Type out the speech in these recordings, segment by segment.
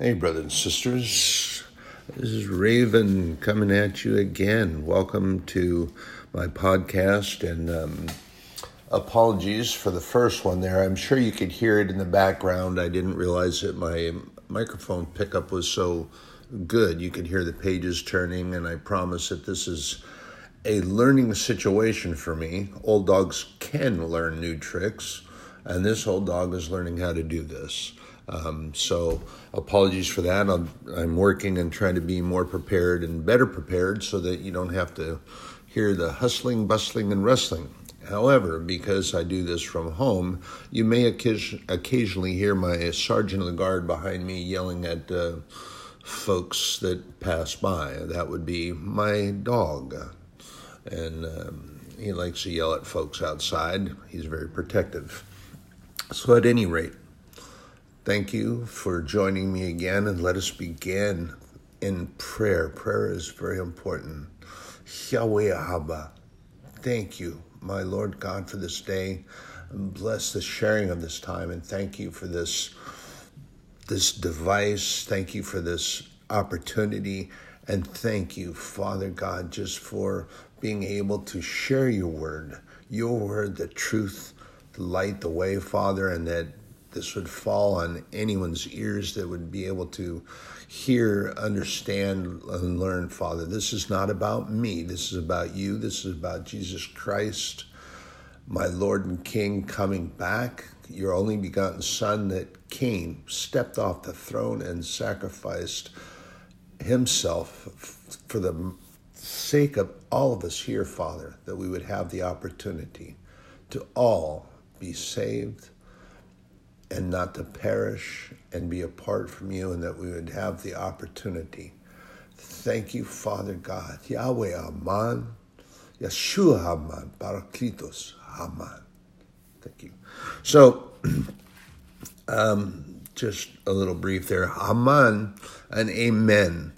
Hey, brothers and sisters. This is Raven coming at you again. Welcome to my podcast, and um, apologies for the first one there. I'm sure you could hear it in the background. I didn't realize that my microphone pickup was so good. You could hear the pages turning, and I promise that this is a learning situation for me. Old dogs can learn new tricks, and this old dog is learning how to do this. Um, so apologies for that. I'm, I'm, working and trying to be more prepared and better prepared so that you don't have to hear the hustling, bustling, and rustling. However, because I do this from home, you may occasionally hear my sergeant of the guard behind me yelling at uh, folks that pass by. That would be my dog. And um, he likes to yell at folks outside. He's very protective. So, at any rate, Thank you for joining me again, and let us begin in prayer. Prayer is very important. Yahweh Abba, thank you, my Lord God, for this day. Bless the sharing of this time, and thank you for this this device. Thank you for this opportunity, and thank you, Father God, just for being able to share your word, your word, the truth, the light, the way, Father, and that this would fall on anyone's ears that would be able to hear, understand, and learn, Father. This is not about me. This is about you. This is about Jesus Christ, my Lord and King, coming back. Your only begotten Son that came, stepped off the throne, and sacrificed himself for the sake of all of us here, Father, that we would have the opportunity to all be saved and not to perish and be apart from you, and that we would have the opportunity. Thank you, Father God. Yahweh Aman, Yeshua Aman, Parakletos Aman. Thank you. So, um, just a little brief there. Aman and Amen.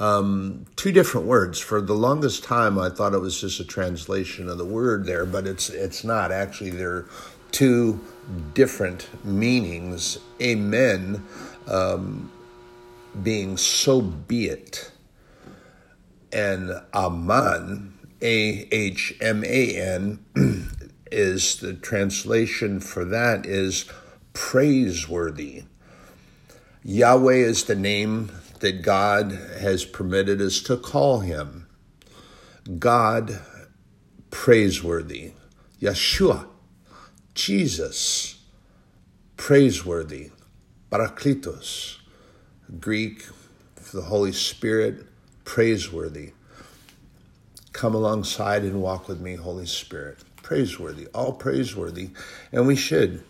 Um, two different words. For the longest time, I thought it was just a translation of the word there, but it's it's not. Actually, they're two different meanings. Amen um, being so be it, and Aman, A H M A N, is the translation for that is praiseworthy. Yahweh is the name that God has permitted us to call him. God praiseworthy. Yeshua Jesus, praiseworthy, parakletos, Greek, the Holy Spirit, praiseworthy. Come alongside and walk with me, Holy Spirit. Praiseworthy, all praiseworthy, and we should.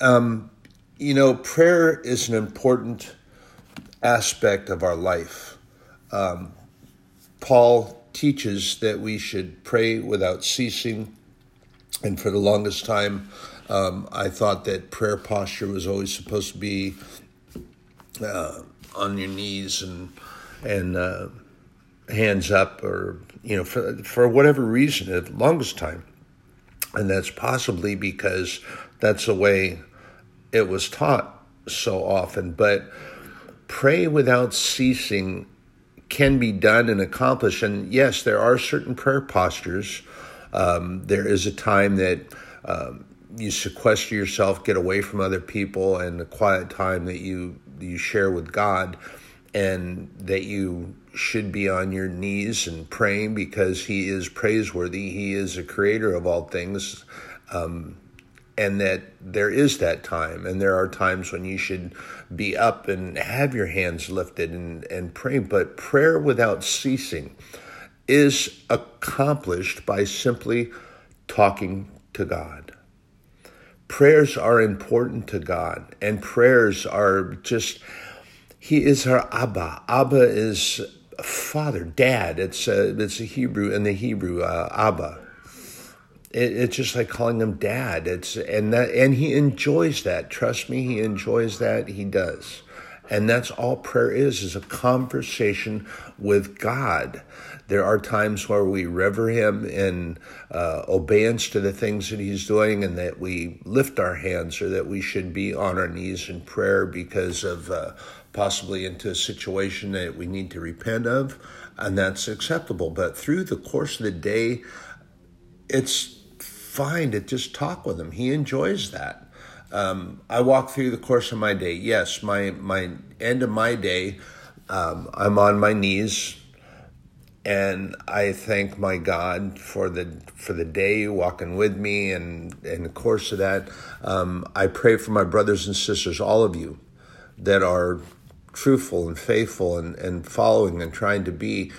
Um, you know, prayer is an important aspect of our life. Um, Paul teaches that we should pray without ceasing and for the longest time, um, I thought that prayer posture was always supposed to be uh, on your knees and and uh, hands up, or you know, for for whatever reason, the longest time, and that's possibly because that's the way it was taught so often. But pray without ceasing can be done and accomplished, and yes, there are certain prayer postures um, there is a time that um, you sequester yourself, get away from other people, and the quiet time that you you share with God, and that you should be on your knees and praying because He is praiseworthy. He is a creator of all things. Um, and that there is that time, and there are times when you should be up and have your hands lifted and, and pray, but prayer without ceasing is accomplished by simply talking to God. Prayers are important to God, and prayers are just, He is our Abba. Abba is father, dad. It's a, it's a Hebrew, in the Hebrew, uh, Abba. It, it's just like calling him dad. It's and that and he enjoys that. Trust me, he enjoys that. He does, And that's all prayer is, is a conversation with God. There are times where we rever Him in uh, obedience to the things that He's doing, and that we lift our hands, or that we should be on our knees in prayer because of uh, possibly into a situation that we need to repent of, and that's acceptable. But through the course of the day, it's fine to just talk with Him. He enjoys that. Um, I walk through the course of my day. Yes, my my end of my day, um, I'm on my knees and I thank my God for the for the day walking with me, and in the course of that, um, I pray for my brothers and sisters, all of you, that are truthful and faithful and, and following and trying to be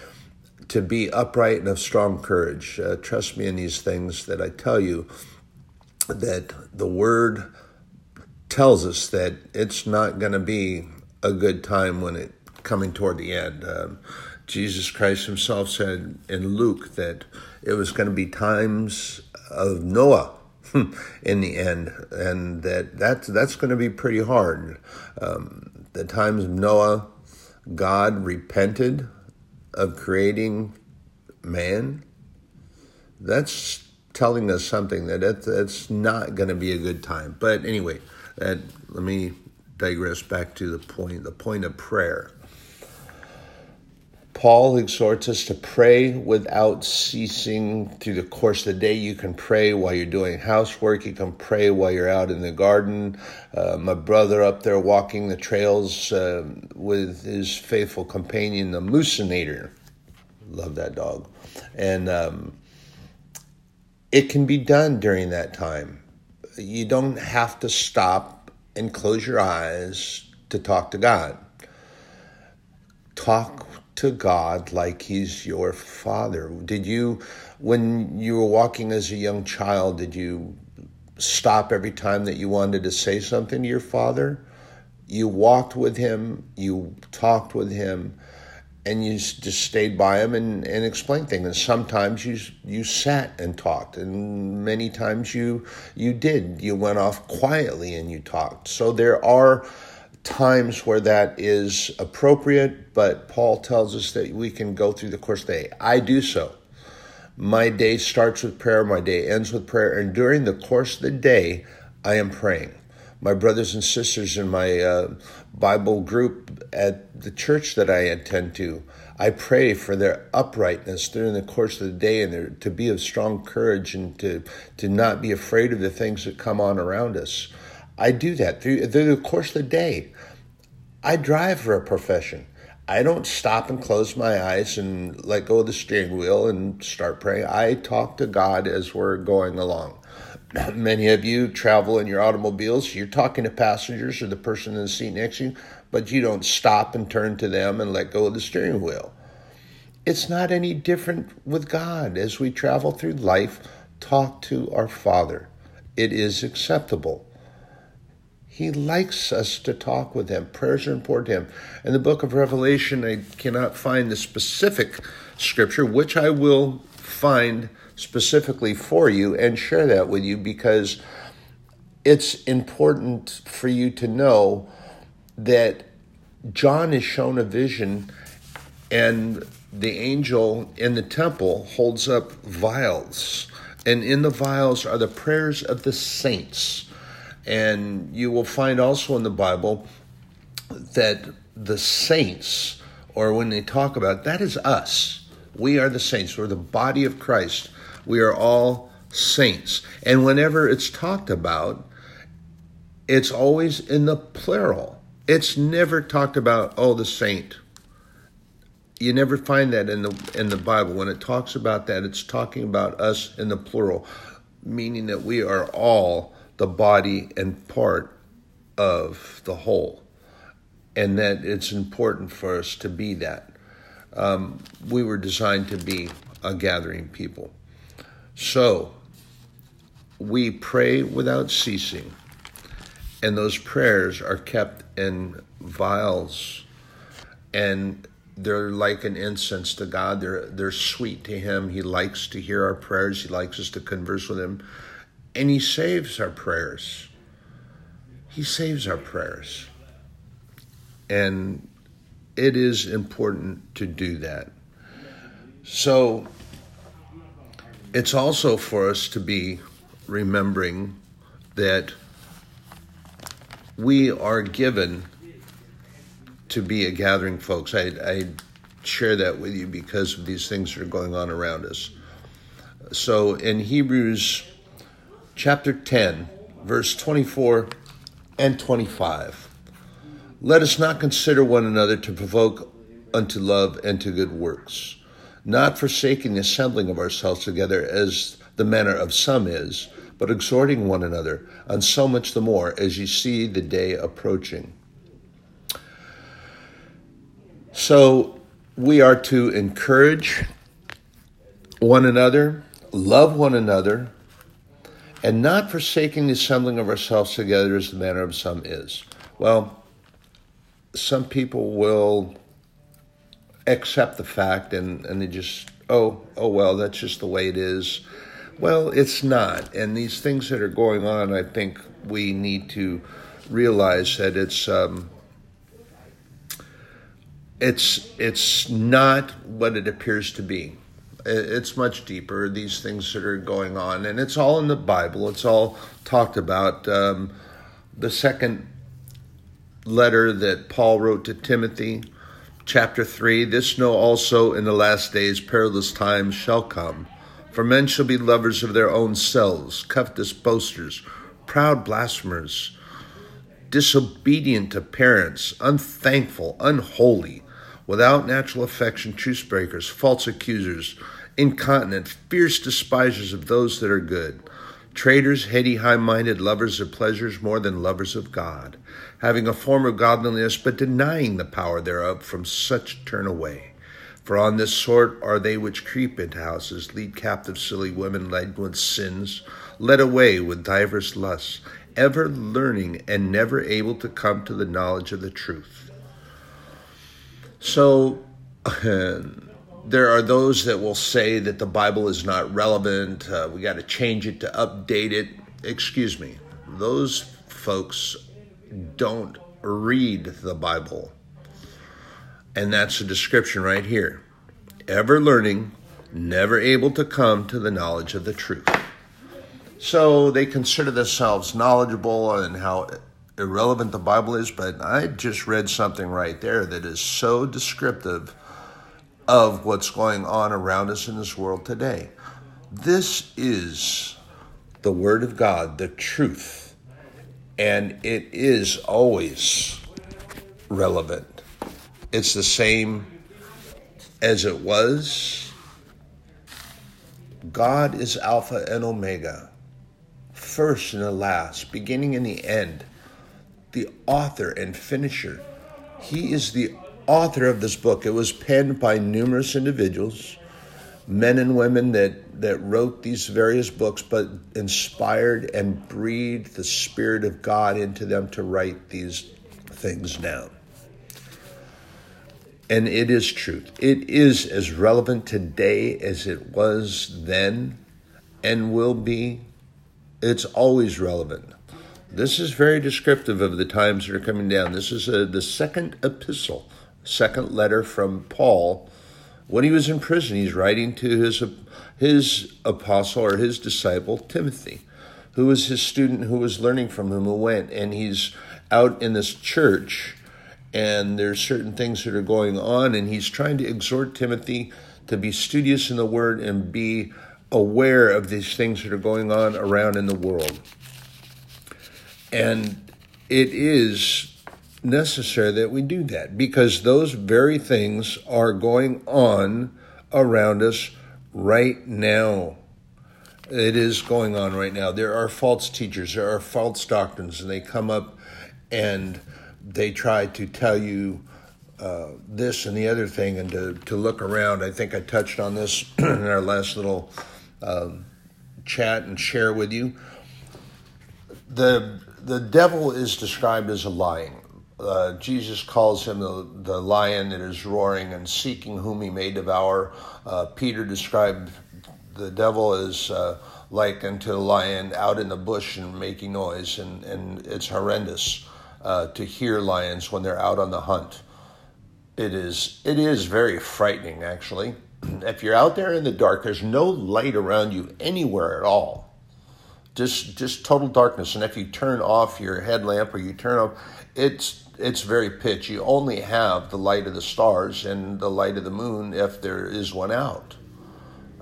to be upright and of strong courage. Uh, trust me in these things that I tell you. That the Word tells us that it's not going to be a good time when it coming toward the end. Um, Jesus Christ himself said in Luke that it was going to be times of Noah in the end, and that, that that's going to be pretty hard. Um, the times of Noah, God repented of creating man. That's telling us something that it, it's not going to be a good time. But anyway, that, let me digress back to the point, the point of prayer. Paul exhorts us to pray without ceasing through the course of the day. You can pray while you're doing housework. You can pray while you're out in the garden. Uh, my brother up there walking the trails uh, with his faithful companion, the Moosinator. Love that dog. And um, it can be done during that time. You don't have to stop and close your eyes to talk to God. Talk to God like He's your Father? Did you, when you were walking as a young child, did you stop every time that you wanted to say something to your Father? You walked with Him, you talked with Him, and you just stayed by Him and, and explained things. And sometimes you you sat and talked, and many times you you did. You went off quietly and you talked. So there are times where that is appropriate, but Paul tells us that we can go through the course of the day. I do so. My day starts with prayer, my day ends with prayer, and during the course of the day, I am praying. My brothers and sisters in my uh, Bible group at the church that I attend to, I pray for their uprightness during the course of the day and to be of strong courage and to, to not be afraid of the things that come on around us. I do that through, through the course of the day. I drive for a profession. I don't stop and close my eyes and let go of the steering wheel and start praying. I talk to God as we're going along. Many of you travel in your automobiles. You're talking to passengers or the person in the seat next to you, but you don't stop and turn to them and let go of the steering wheel. It's not any different with God. As we travel through life, talk to our Father. It is acceptable. He likes us to talk with him. Prayers are important to him. In the book of Revelation, I cannot find the specific scripture, which I will find specifically for you and share that with you because it's important for you to know that John is shown a vision and the angel in the temple holds up vials. And in the vials are the prayers of the saints and you will find also in the Bible that the saints, or when they talk about that is us. We are the saints. We're the body of Christ. We are all saints. And whenever it's talked about, it's always in the plural. It's never talked about, oh, the saint. You never find that in the in the Bible. When it talks about that, it's talking about us in the plural, meaning that we are all the body and part of the whole, and that it's important for us to be that. Um, we were designed to be a gathering people. So, we pray without ceasing, and those prayers are kept in vials, and they're like an incense to God. They're they're sweet to Him. He likes to hear our prayers. He likes us to converse with Him and He saves our prayers. He saves our prayers. And it is important to do that. So it's also for us to be remembering that we are given to be a gathering folks. I, I share that with you because of these things that are going on around us. So in Hebrews chapter 10, verse 24 and 25, let us not consider one another to provoke unto love and to good works, not forsaking the assembling of ourselves together as the manner of some is, but exhorting one another, and so much the more as ye see the day approaching. So we are to encourage one another, love one another, and not forsaking the assembling of ourselves together as the manner of some is. Well, some people will accept the fact and, and they just, oh, oh well, that's just the way it is. Well, it's not. And these things that are going on, I think we need to realize that it's um, it's it's not what it appears to be. It's much deeper. These things that are going on, and it's all in the Bible. It's all talked about. Um, the second letter that Paul wrote to Timothy, chapter three. This know also in the last days perilous times shall come. For men shall be lovers of their own selves, covetous boasters, proud blasphemers, disobedient to parents, unthankful, unholy without natural affection, truce breakers, false accusers, incontinent, fierce despisers of those that are good, traitors, heady, high minded, lovers of pleasures more than lovers of God, having a form of godliness, but denying the power thereof, from such turn away. For on this sort are they which creep into houses, lead captive silly women laden with sins, led away with divers lusts, ever learning and never able to come to the knowledge of the truth. So there are those that will say that the Bible is not relevant. Uh, we got to change it to update it. Excuse me. Those folks don't read the Bible. And that's a description right here. Ever learning, never able to come to the knowledge of the truth. So they consider themselves knowledgeable and how irrelevant the Bible is, but I just read something right there that is so descriptive of what's going on around us in this world today. This is the Word of God, the truth, and it is always relevant. It's the same as it was. God is Alpha and Omega, first and the last, beginning and the end the author and finisher. He is the author of this book. It was penned by numerous individuals, men and women that, that wrote these various books, but inspired and breathed the Spirit of God into them to write these things down. And it is truth. It is as relevant today as it was then and will be. It's always relevant. This is very descriptive of the times that are coming down. This is a, the second epistle, second letter from Paul when he was in prison. He's writing to his his apostle or his disciple Timothy, who was his student, who was learning from him, who went, and he's out in this church, and there's certain things that are going on, and he's trying to exhort Timothy to be studious in the Word and be aware of these things that are going on around in the world. And it is necessary that we do that because those very things are going on around us right now. It is going on right now. There are false teachers, there are false doctrines, and they come up and they try to tell you uh, this and the other thing and to, to look around. I think I touched on this in our last little um, chat and share with you. The the devil is described as a lion. Uh, Jesus calls him the, the lion that is roaring and seeking whom he may devour. Uh, Peter described the devil as uh, like unto a lion out in the bush and making noise, and, and it's horrendous. uh, to hear lions when they're out on the hunt. It is it is very frightening actually. if you're out there in the dark, there's no light around you anywhere at all. Just just total darkness. And if you turn off your headlamp or you turn off, it's it's very pitch. You only have the light of the stars and the light of the moon if there is one out.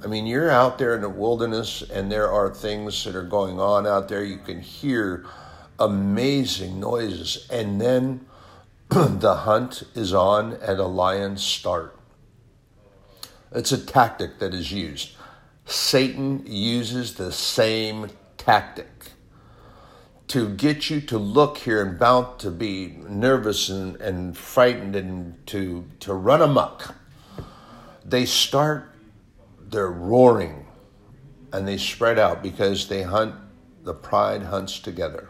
I mean, you're out there in the wilderness and there are things that are going on out there. You can hear amazing noises. And then the hunt is on at a lion's start. It's a tactic that is used. Satan uses the same tactic to get you to look here and bound to be nervous and, and frightened and to, to run amok. They start, they're roaring and they spread out because they hunt, the pride hunts together.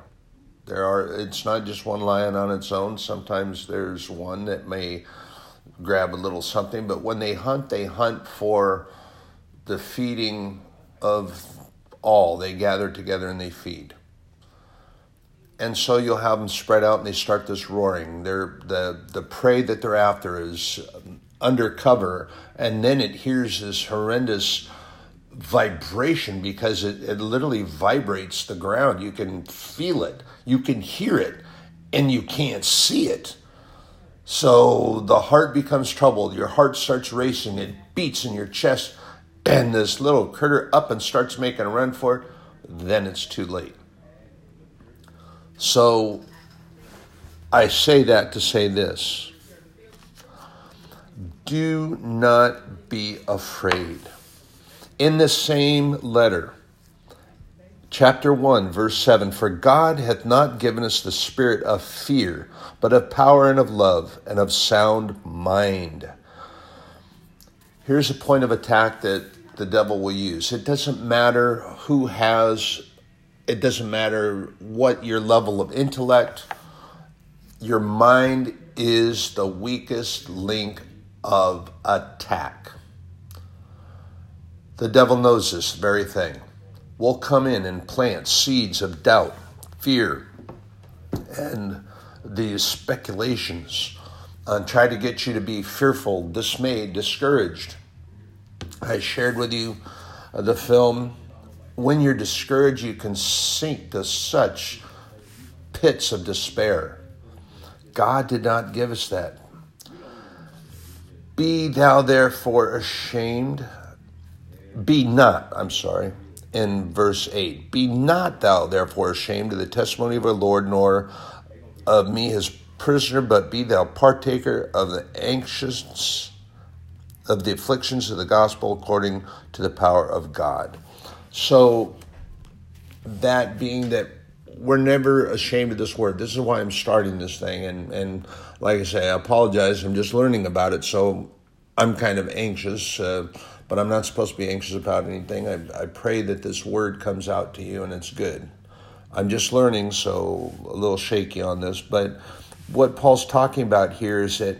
There are, it's not just one lion on its own. Sometimes there's one that may grab a little something, but when they hunt, they hunt for the feeding of all. They gather together and they feed. And so you'll have them spread out and they start this roaring. They're, the, the prey that they're after is um, undercover, and then it hears this horrendous vibration because it, it literally vibrates the ground. You can feel it, you can hear it, and you can't see it so the heart becomes troubled. Your heart starts racing. It beats in your chest. And this little critter up and starts making a run for it. Then it's too late. So I say that to say this do not be afraid. In the same letter, chapter 1, verse 7 For God hath not given us the spirit of fear, but of power and of love and of sound mind. Here's a point of attack that the devil will use it doesn't matter who has, it doesn't matter what your level of intellect, your mind is the weakest link of attack. The devil knows this very thing will come in and plant seeds of doubt, fear, and these speculations and try to get you to be fearful, dismayed, discouraged. I shared with you uh, the film. When you're discouraged, you can sink to such pits of despair. God did not give us that. Be thou therefore ashamed. Be not, I'm sorry in verse 8 Be not thou therefore ashamed of the testimony of our Lord, nor of me his prisoner, but be thou partaker of the anxious of the afflictions of the gospel according to the power of God. So that being that we're never ashamed of this word. This is why I'm starting this thing and and like I say, I apologize. I'm just learning about it, so I'm kind of anxious. Uh, but I'm not supposed to be anxious about anything. I, I pray that this word comes out to you and it's good. I'm just learning, so a little shaky on this. But what Paul's talking about here is that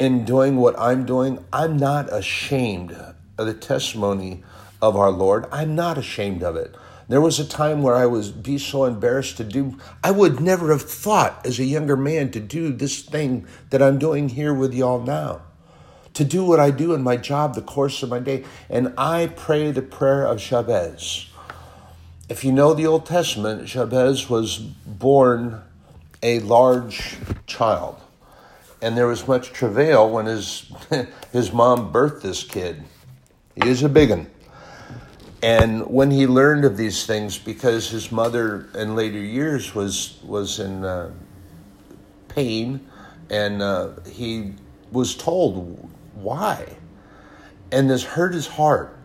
in doing what I'm doing, I'm not ashamed of the testimony of our Lord. I'm not ashamed of it. There was a time where I was be so embarrassed to do. I would never have thought as a younger man to do this thing that I'm doing here with y'all now to do what I do in my job, the course of my day. And I pray the prayer of Jabez. If you know the Old Testament, Jabez was born a large child. And there was much travail when his, his mom birthed this kid. He is a big one. And when he learned of these things, because his mother in later years was, was in uh, pain, and uh, he was told, why? And this hurt his heart.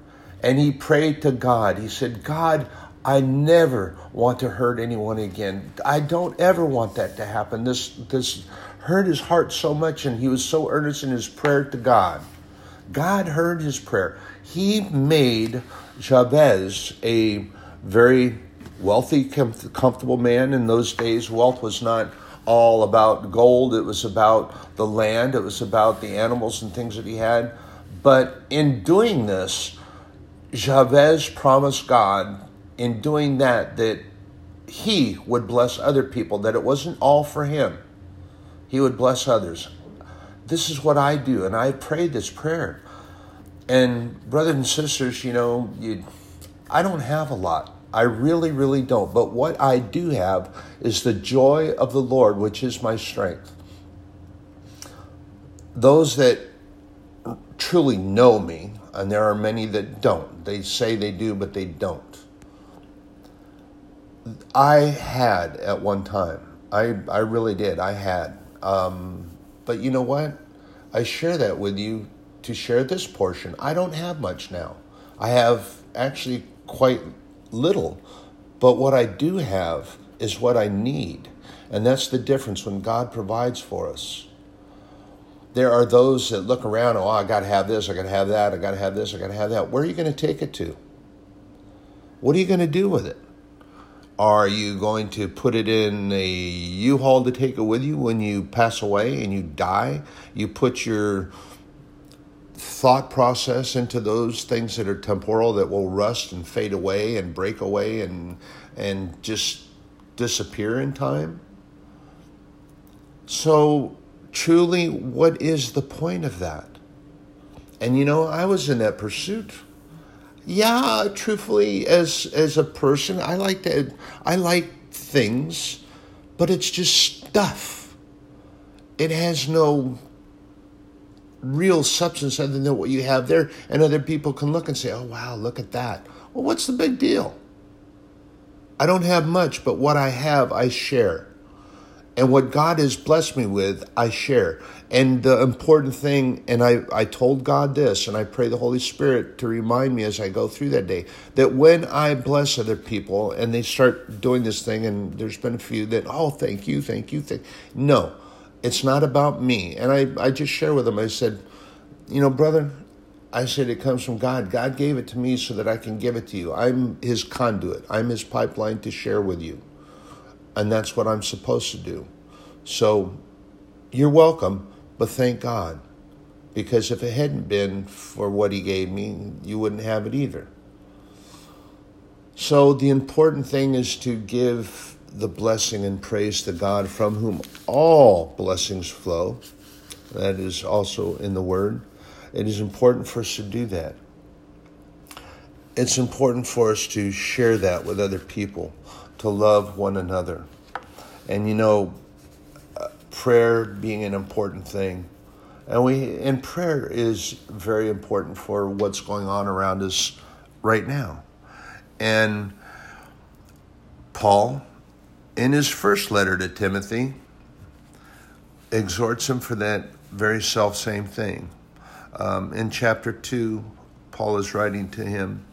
And he prayed to God. He said, God, I never want to hurt anyone again. I don't ever want that to happen. This, this hurt his heart so much, and he was so earnest in his prayer to God. God heard his prayer. He made Jabez a very wealthy, comfortable man. In those days, wealth was not all about gold, it was about the land, it was about the animals and things that he had. But in doing this, Jabez promised God, in doing that, that he would bless other people, that it wasn't all for him. He would bless others. This is what I do, and I prayed this prayer. And brothers and sisters, you know, you, I don't have a lot. I really, really don't. But what I do have is the joy of the Lord, which is my strength. Those that truly know me, and there are many that don't, they say they do, but they don't. I had at one time. I, I really did. I had. Um, but you know what? I share that with you to share this portion. I don't have much now. I have actually quite little. But what I do have is what I need. And that's the difference when God provides for us. There are those that look around, oh, I got to have this, I got to have that, I got to have this, I got to have that. Where are you going to take it to? What are you going to do with it? Are you going to put it in a U-Haul to take it with you when you pass away and you die? You put your thought process into those things that are temporal that will rust and fade away and break away and and just disappear in time. So truly what is the point of that? And you know, I was in that pursuit yeah, truthfully, as as a person, I like to I like things, but it's just stuff. It has no real substance other than what you have there, and other people can look and say, "Oh, wow, look at that." Well, what's the big deal? I don't have much, but what I have, I share. And what God has blessed me with, I share. And the important thing, and I, I told God this, and I pray the Holy Spirit to remind me as I go through that day, that when I bless other people and they start doing this thing, and there's been a few that, oh, thank you, thank you, thank No, it's not about me. And I, I just share with them, I said, you know, brother, I said it comes from God. God gave it to me so that I can give it to you. I'm his conduit, I'm his pipeline to share with you. And that's what I'm supposed to do. So you're welcome but thank God, because if it hadn't been for what He gave me, you wouldn't have it either. So the important thing is to give the blessing and praise to God from whom all blessings flow. That is also in the Word. It is important for us to do that. It's important for us to share that with other people, to love one another. And you know, prayer being an important thing. And we and prayer is very important for what's going on around us right now. And Paul, in his first letter to Timothy, exhorts him for that very self same thing. Um, in chapter 2, Paul is writing to him,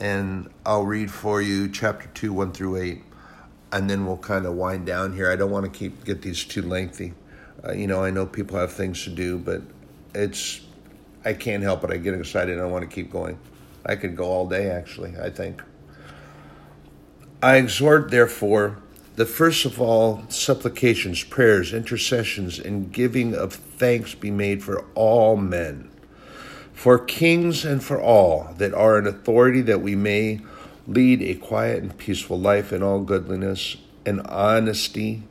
and I'll read for you chapter 2, 1 through 8 and then we'll kind of wind down here. I don't want to keep get these too lengthy. Uh, you know, I know people have things to do, but it's I can't help it. I get excited. I want to keep going. I could go all day, actually. I think. I exhort, therefore, that first of all, supplications, prayers, intercessions, and giving of thanks be made for all men, for kings and for all that are in authority, that we may lead a quiet and peaceful life in all goodliness and honesty.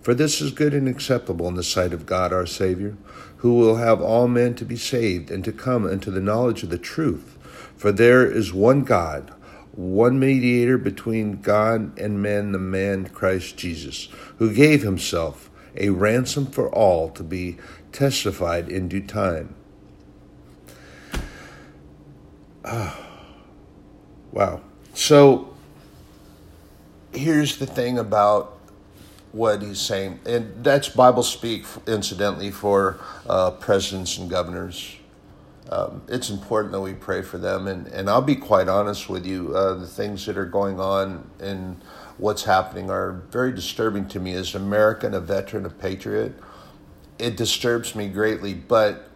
For this is good and acceptable in the sight of God our Savior, who will have all men to be saved and to come unto the knowledge of the truth. For there is one God, one mediator between God and men, the man Christ Jesus, who gave himself a ransom for all to be testified in due time. Wow. So here's the thing about what he's saying, and that's Bible speak, incidentally, for uh, presidents and governors. Um, it's important that we pray for them, and, and I'll be quite honest with you. Uh, the things that are going on and what's happening are very disturbing to me as an American, a veteran, a patriot. It disturbs me greatly, but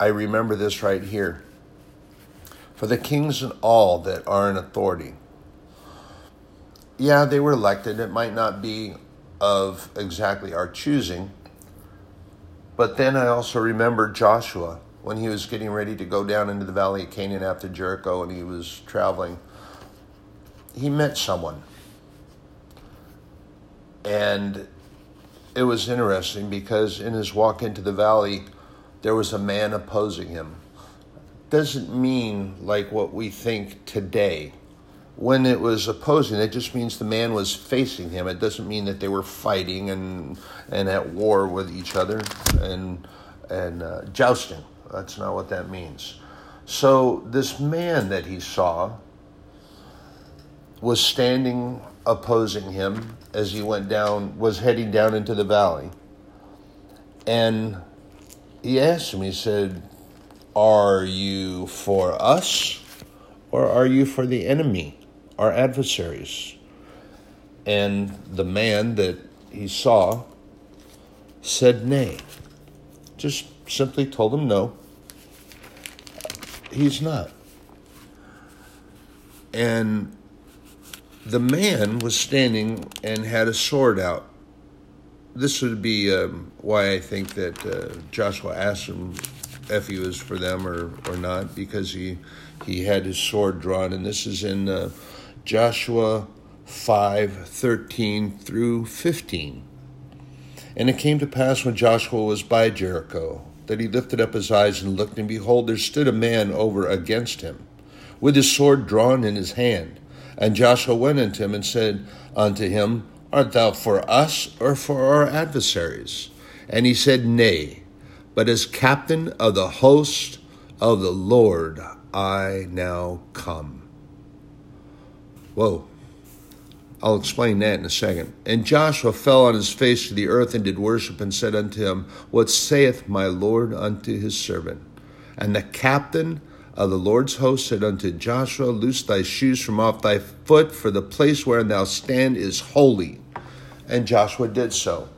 I remember this right here for the kings and all that are in authority. Yeah, they were elected. It might not be of exactly our choosing. But then I also remember Joshua when he was getting ready to go down into the valley of Canaan after Jericho and he was traveling. He met someone. And it was interesting because in his walk into the valley, there was a man opposing him. Doesn't mean like what we think today. When it was opposing, it just means the man was facing him. It doesn't mean that they were fighting and and at war with each other and and uh, jousting. That's not what that means. So this man that he saw was standing opposing him as he went down, was heading down into the valley. And he asked him, he said, Are you for us or are you for the enemy, our adversaries? And the man that he saw said nay. Just simply told him no. He's not. And the man was standing and had a sword out. This would be um, why I think that uh, Joshua asked him if he was for them or, or not, because he he had his sword drawn, and this is in uh, Joshua five thirteen through fifteen. And it came to pass when Joshua was by Jericho that he lifted up his eyes and looked, and behold, there stood a man over against him, with his sword drawn in his hand. And Joshua went unto him and said unto him, Art thou for us or for our adversaries? And he said, Nay, but as captain of the host of the Lord I now come. Whoa. I'll explain that in a second. And Joshua fell on his face to the earth and did worship and said unto him, What saith my Lord unto his servant? And the captain of the Lord's host said unto Joshua, Loose thy shoes from off thy foot, for the place wherein thou stand is holy. And Joshua did so.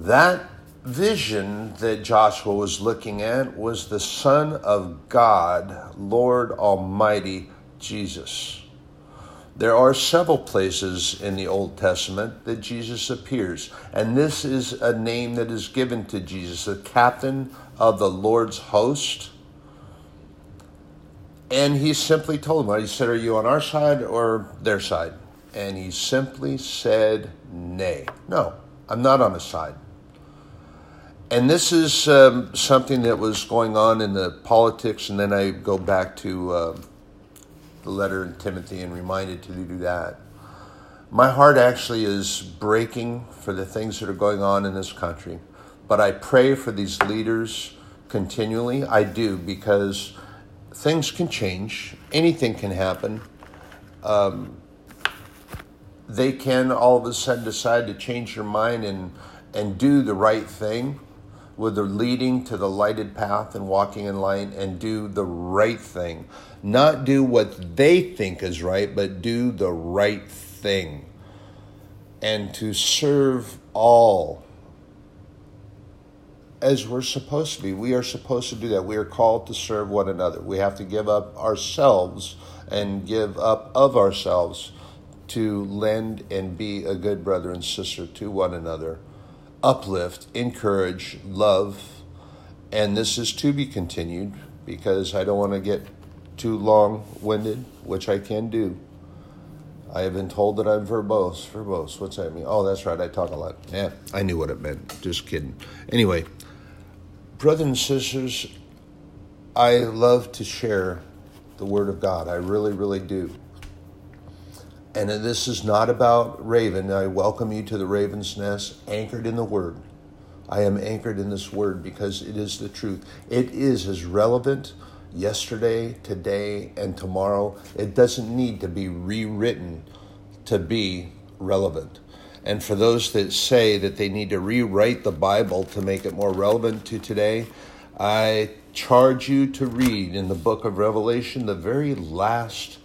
That vision that Joshua was looking at was the Son of God, Lord Almighty Jesus. There are several places in the Old Testament that Jesus appears, and this is a name that is given to Jesus, the captain of the Lord's host. And he simply told him, he said, Are you on our side or their side? And he simply said, Nay. No, I'm not on the side. And this is um, something that was going on in the politics, and then I go back to uh, the letter in Timothy and reminded to do that. My heart actually is breaking for the things that are going on in this country, but I pray for these leaders continually. I do because things can change, anything can happen. Um, they can all of a sudden decide to change their mind and, and do the right thing with the leading to the lighted path and walking in light and do the right thing. Not do what they think is right, but do the right thing. And to serve all as we're supposed to be. We are supposed to do that. We are called to serve one another. We have to give up ourselves and give up of ourselves to lend and be a good brother and sister to one another, uplift, encourage, love. And this is to be continued because I don't want to get too long winded, which I can do. I have been told that I'm verbose. Verbose, what's that mean? Oh, that's right, I talk a lot. Yeah, I knew what it meant. Just kidding. Anyway, brothers and sisters, I love to share the Word of God. I really, really do. And this is not about Raven. I welcome you to the Raven's Nest, anchored in the Word. I am anchored in this Word because it is the truth. It is as relevant yesterday, today, and tomorrow. It doesn't need to be rewritten to be relevant. And for those that say that they need to rewrite the Bible to make it more relevant to today, I charge you to read in the book of Revelation the very last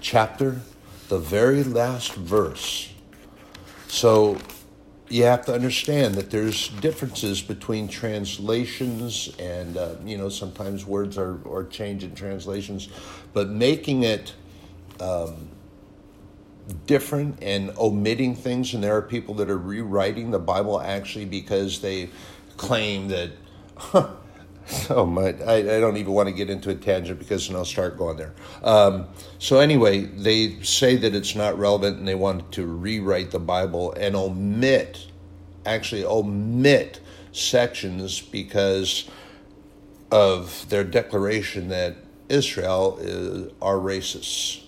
chapter, the very last verse. So you have to understand that there's differences between translations and uh, you know sometimes words are, are changed in translations but making it um, different and omitting things, and there are people that are rewriting the Bible actually because they claim that huh, so my, I, I, don't even want to get into a tangent because then I'll start going there. Um, so anyway, they say that it's not relevant and they want to rewrite the Bible and omit, actually omit sections because of their declaration that Israel is, are racists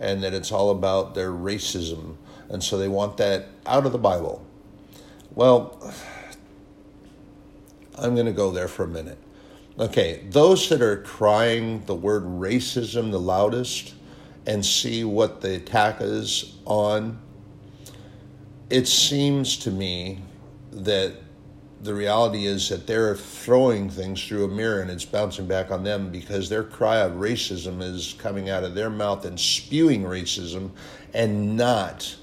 and that it's all about their racism. And so they want that out of the Bible. Well, I'm going to go there for a minute. Okay, those that are crying the word racism the loudest and see what the attack is on, it seems to me that the reality is that they're throwing things through a mirror and it's bouncing back on them because their cry of racism is coming out of their mouth and spewing racism and not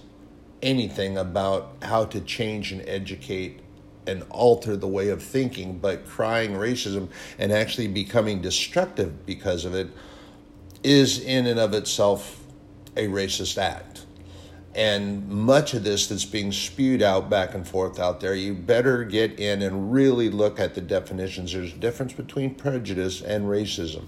anything about how to change and educate and alter the way of thinking, but crying racism and actually becoming destructive because of it is in and of itself a racist act. And much of this that's being spewed out back and forth out there, you better get in and really look at the definitions. There's a difference between prejudice and racism.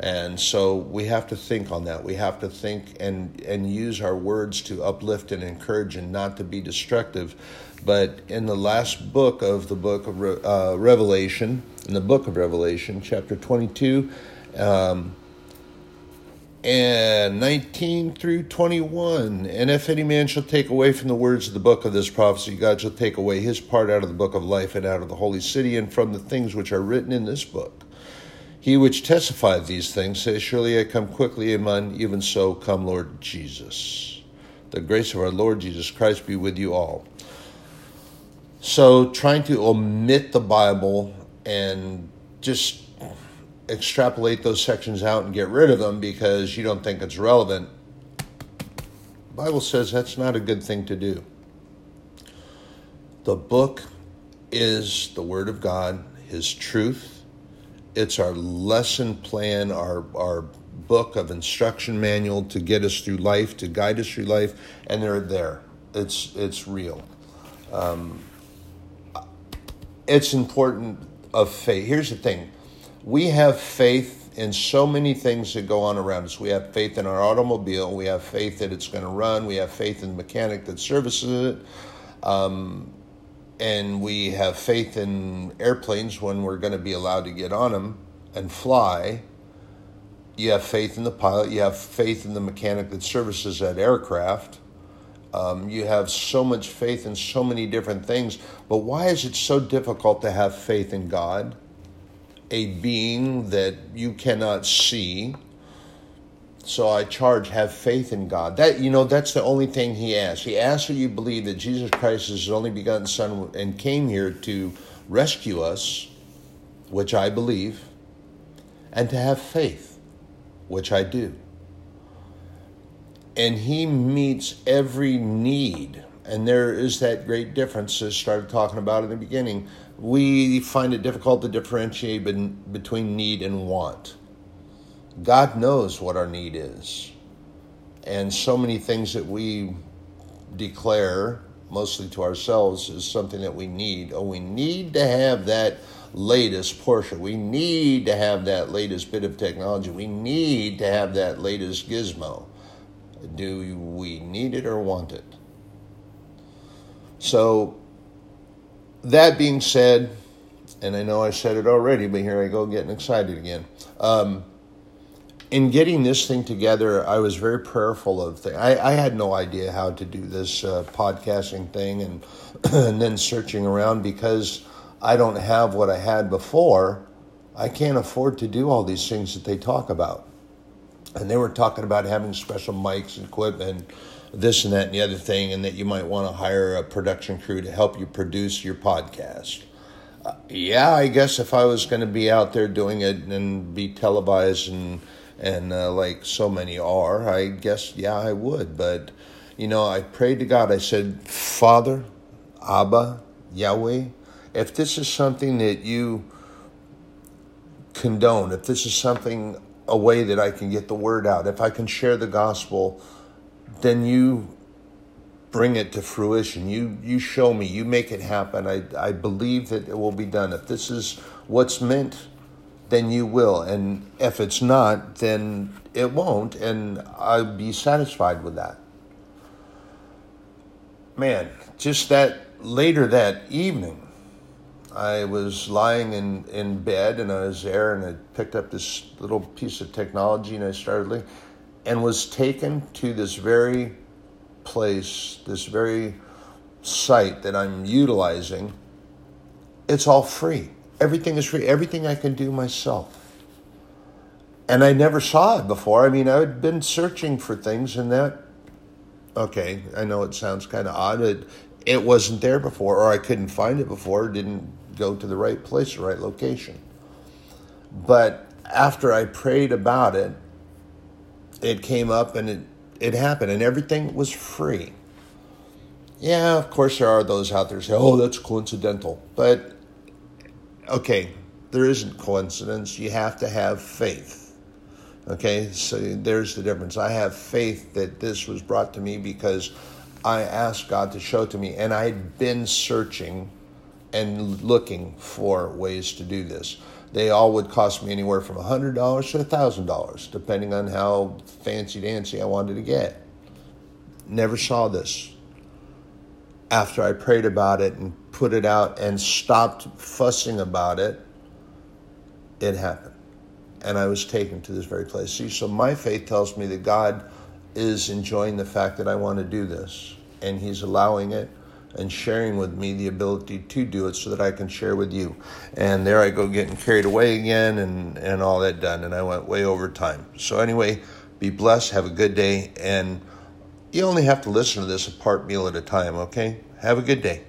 And so we have to think on that. We have to think and, and use our words to uplift and encourage and not to be destructive. But in the last book of the book of uh, Revelation, in the book of Revelation, chapter 22, um, and 19 through 21. And if any man shall take away from the words of the book of this prophecy, God shall take away his part out of the book of life and out of the holy city and from the things which are written in this book. He which testified these things says, Surely I come quickly, amen. Even so, come, Lord Jesus. The grace of our Lord Jesus Christ be with you all. So, trying to omit the Bible and just extrapolate those sections out and get rid of them because you don't think it's relevant. Bible says that's not a good thing to do. The book is the Word of God, His truth. It's our lesson plan, our, our book of instruction manual to get us through life, to guide us through life, and they're there. It's, it's real. Um, it's important of faith. Here's the thing we have faith in so many things that go on around us. We have faith in our automobile. We have faith that it's going to run. We have faith in the mechanic that services it. Um, and we have faith in airplanes when we're going to be allowed to get on them and fly. You have faith in the pilot. You have faith in the mechanic that services that aircraft. Um, you have so much faith in so many different things, but why is it so difficult to have faith in God, a being that you cannot see? So I charge, have faith in God. That you know, that's the only thing He asks. He asks that you believe that Jesus Christ is His only begotten Son and came here to rescue us, which I believe, and to have faith, which I do and he meets every need. And there is that great difference, as started talking about in the beginning. We find it difficult to differentiate between need and want. God knows what our need is. And so many things that we declare, mostly to ourselves, is something that we need. Oh, we need to have that latest Porsche. We need to have that latest bit of technology. We need to have that latest gizmo. Do we need it or want it? So, that being said, and I know I said it already, but here I go getting excited again. Um, in getting this thing together, I was very prayerful of things. I, I had no idea how to do this uh, podcasting thing and, and then searching around because I don't have what I had before. I can't afford to do all these things that they talk about and they were talking about having special mics and equipment this and that and the other thing and that you might want to hire a production crew to help you produce your podcast. Uh, yeah i guess if i was going to be out there doing it and be televised and and uh, like so many are i guess yeah i would but you know i prayed to god. I said father abba yahweh if this is something that you condone if this is something a way that I can get the word out. If I can share the gospel, then you bring it to fruition. You you show me, you make it happen. I I believe that it will be done. If this is what's meant then you will. And if it's not, then it won't. And I'll be satisfied with that. Man, just that later that evening, I was lying in, in bed and I was there and I picked up this little piece of technology and I started looking and was taken to this very place, this very site that I'm utilizing. It's all free. Everything is free. Everything I can do myself. And I never saw it before. I mean, I had been searching for things and that, okay, I know it sounds kind of odd. It, it wasn't there before, or I couldn't find it before, didn't go to the right place, the right location. But after I prayed about it, it came up and it, it happened, and everything was free. Yeah, of course, there are those out there who say, oh, that's coincidental. But, okay, there isn't coincidence. You have to have faith. Okay, so there's the difference. I have faith that this was brought to me because I asked God to show to me, and I had been searching and looking for ways to do this. They all would cost me anywhere from $100 to $1,000, depending on how fancy dancy I wanted to get. Never saw this. After I prayed about it and put it out and stopped fussing about it, it happened. And I was taken to this very place. See, so my faith tells me that God is enjoying the fact that I want to do this, and He's allowing it and sharing with me the ability to do it so that I can share with you. And there I go getting carried away again and, and all that done. And I went way over time. So, anyway, be blessed, have a good day, and you only have to listen to this a part meal at a time, okay? Have a good day.